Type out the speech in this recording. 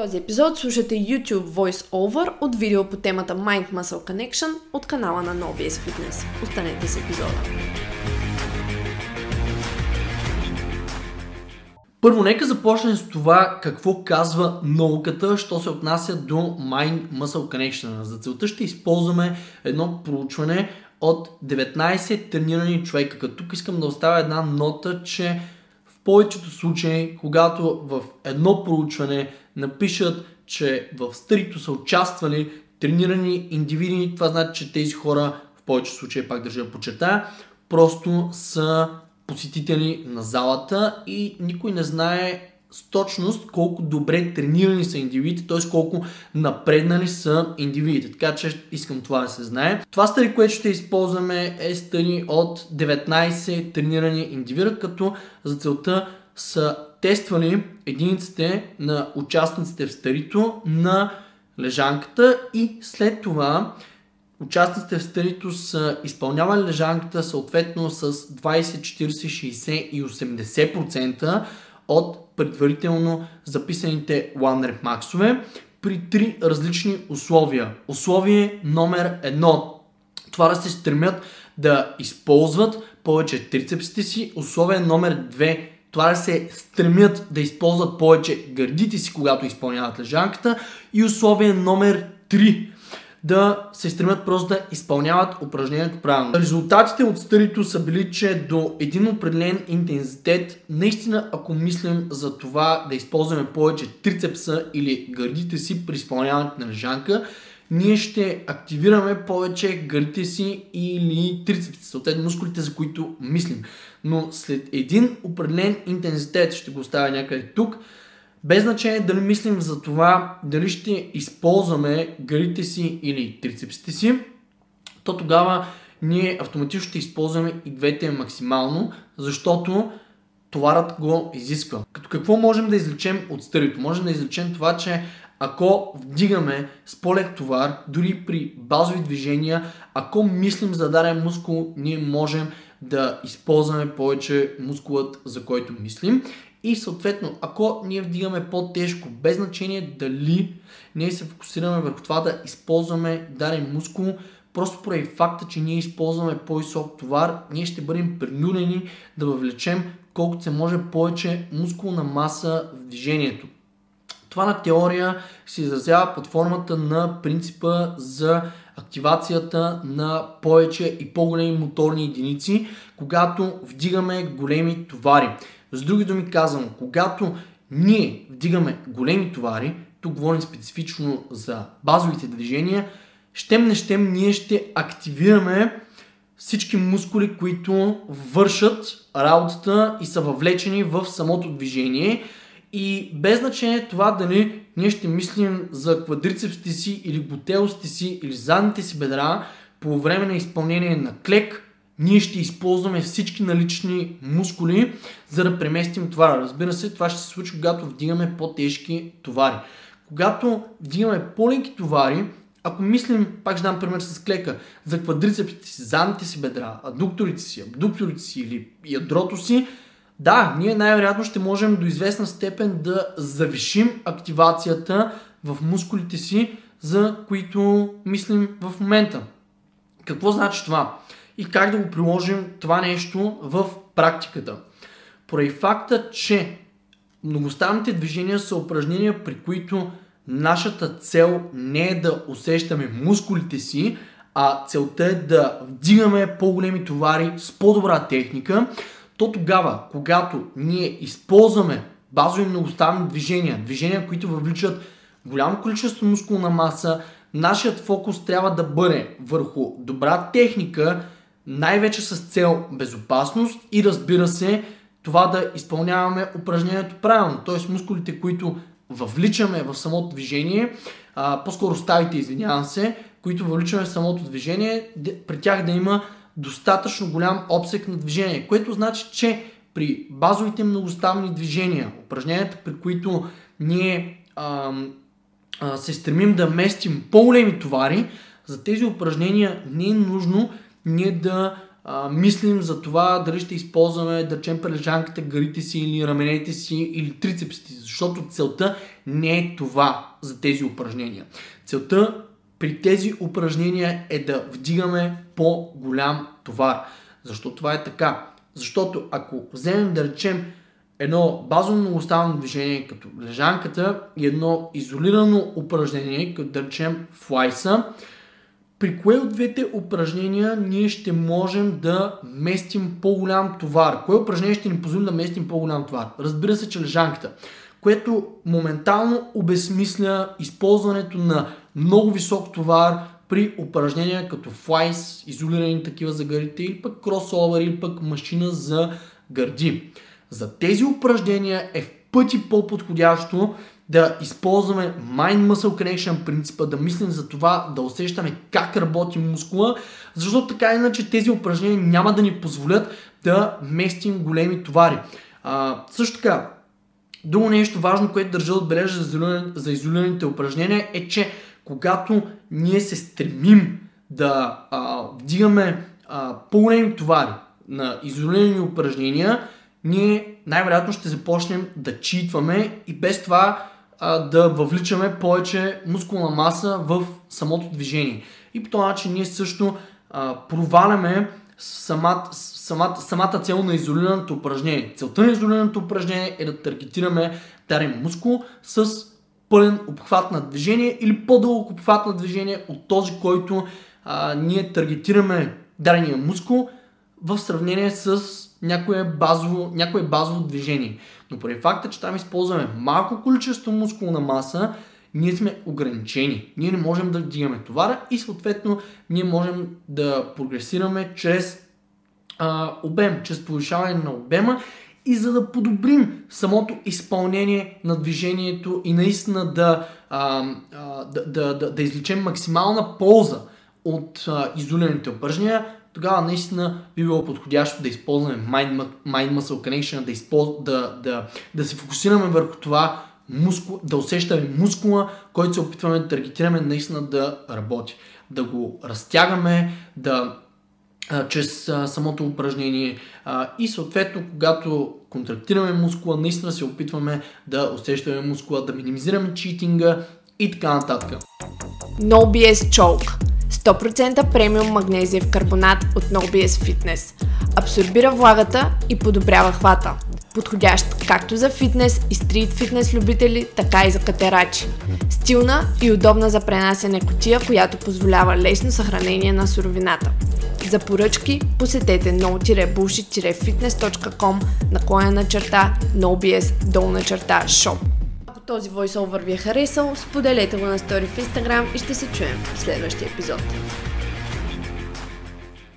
този епизод слушате YouTube Voice Over от видео по темата Mind Muscle Connection от канала на NoBS Fitness. Останете с епизода. Първо, нека започнем с това какво казва науката, що се отнася до Mind Muscle Connection. За целта ще използваме едно проучване от 19 тренирани човека. Като тук искам да оставя една нота, че повечето случаи, когато в едно проучване напишат, че в старито са участвали тренирани индивиди, това значи, че тези хора в повечето случаи, пак държа да подчертая, просто са посетители на залата и никой не знае с точност колко добре тренирани са индивидите, т.е. колко напреднали са индивидите. Така че искам това да се знае. Това стари, което ще използваме е стари от 19 тренирани индивида, като за целта са тествали единиците на участниците в старито на лежанката и след това участниците в старито са изпълнявали лежанката съответно с 20, 40, 60 и 80% от предварително записаните one rep максове при три различни условия. Условие номер едно. Това да се стремят да използват повече трицепсите си. Условие номер две това да се стремят да използват повече гърдите си, когато изпълняват лежанката. И условие номер 3 да се стремят просто да изпълняват упражнението правилно. Резултатите от старито са били, че до един определен интензитет, наистина ако мислим за това да използваме повече трицепса или гърдите си при изпълняването на лежанка, ние ще активираме повече гърдите си или трицепсите, съответно мускулите, за които мислим. Но след един определен интензитет, ще го оставя някъде тук, без значение дали мислим за това дали ще използваме гърдите си или трицепсите си, то тогава ние автоматично ще използваме и двете максимално, защото товарът го изисква. Като какво можем да излечем от старито? Можем да излечем това, че ако вдигаме с по-лек товар, дори при базови движения, ако мислим за даден мускул, ние можем да използваме повече мускулът, за който мислим. И съответно, ако ние вдигаме по-тежко, без значение дали ние се фокусираме върху това да използваме даден мускул, просто поради факта, че ние използваме по-висок товар, ние ще бъдем принудени да въвлечем колкото се може повече мускулна маса в движението. Това на теория се изразява под формата на принципа за активацията на повече и по-големи моторни единици, когато вдигаме големи товари. С други думи казвам, когато ние вдигаме големи товари, тук говорим специфично за базовите движения, щем не щем ние ще активираме всички мускули, които вършат работата и са въвлечени в самото движение – и без значение това дали ние ще мислим за квадрицепсите си или бутелостите си или задните си бедра по време на изпълнение на клек, ние ще използваме всички налични мускули, за да преместим това. Разбира се, това ще се случи, когато вдигаме по-тежки товари. Когато вдигаме по-ленки товари, ако мислим, пак ще дам пример с клека, за квадрицепсите си, задните си бедра, адукторите си, абдукторите си или ядрото си, да, ние най-вероятно ще можем до известна степен да завишим активацията в мускулите си, за които мислим в момента. Какво значи това? И как да го приложим това нещо в практиката? Поради факта, че многостанните движения са упражнения, при които нашата цел не е да усещаме мускулите си, а целта е да вдигаме по-големи товари с по-добра техника, то тогава, когато ние използваме базови многоставни движения, движения, които въвличат голямо количество мускулна маса, нашият фокус трябва да бъде върху добра техника, най-вече с цел безопасност и разбира се, това да изпълняваме упражнението правилно. Т.е. мускулите, които въвличаме в самото движение, а, по-скоро ставите, извинявам се, които въвличаме в самото движение, при тях да има достатъчно голям обсек на движение, което значи, че при базовите многоставни движения, упражненията, при които ние а, а, се стремим да местим по-големи товари, за тези упражнения не е нужно ние да а, мислим за това дали ще използваме, да речем, прележанката, гърите си или раменете си или трицепсите, защото целта не е това за тези упражнения. Целта при тези упражнения е да вдигаме по-голям товар. Защо това е така? Защото ако вземем да речем едно базово многоставно движение като лежанката и едно изолирано упражнение, като да речем флайса, при кое от двете упражнения ние ще можем да местим по-голям товар? Кое упражнение ще ни позволи да местим по-голям товар? Разбира се, че лежанката, което моментално обесмисля използването на много висок товар при упражнения като флайс, изолирани такива за гърдите или пък кросовер или пък машина за гърди. За тези упражнения е в пъти по-подходящо да използваме Mind Muscle Connection принципа, да мислим за това, да усещаме как работи мускула, защото така иначе тези упражнения няма да ни позволят да местим големи товари. А, също така, друго нещо важно, което държа да отбележа за, изолираните упражнения е, че когато ние се стремим да а, вдигаме а, по-големи товари на изолирани упражнения, ние най-вероятно ще започнем да читваме и без това да въвличаме повече мускулна маса в самото движение. И по този начин ние също проваляме самата, самата, самата цел на изолираното упражнение. Целта на изолираното упражнение е да таргетираме дарен мускул с пълен обхват на движение или по-дълъг обхват на движение от този, който а, ние таргетираме дарения мускул в сравнение с някое базово, някое базово движение. Но поради факта, че там използваме малко количество мускулна маса, ние сме ограничени. Ние не можем да вдигаме товара и съответно ние можем да прогресираме чрез а, обем, чрез повишаване на обема и за да подобрим самото изпълнение на движението и наистина да, а, а, да, да, да, да излечем максимална полза от а, изолираните упражнения, тогава наистина би било подходящо да използваме Mind, mind Muscle Connection, да, използ... да, да, да се фокусираме върху това, мускул, да усещаме мускула, който се опитваме да таргетираме наистина да работи. Да го разтягаме, да а, чрез а, самото упражнение а, и съответно, когато контрактираме мускула, наистина се опитваме да усещаме мускула, да минимизираме читинга и така нататък. No BS Choke 100% премиум магнезиев карбонат от NoBS Fitness. Абсорбира влагата и подобрява хвата. Подходящ както за фитнес и стрит фитнес любители, така и за катерачи. Стилна и удобна за пренасене котия, която позволява лесно съхранение на суровината. За поръчки посетете no-bullshit-fitness.com наклоня черта nobs долна черта shop. Този voiceover ви е харесал, споделете го на стори в Instagram и ще се чуем в следващия епизод.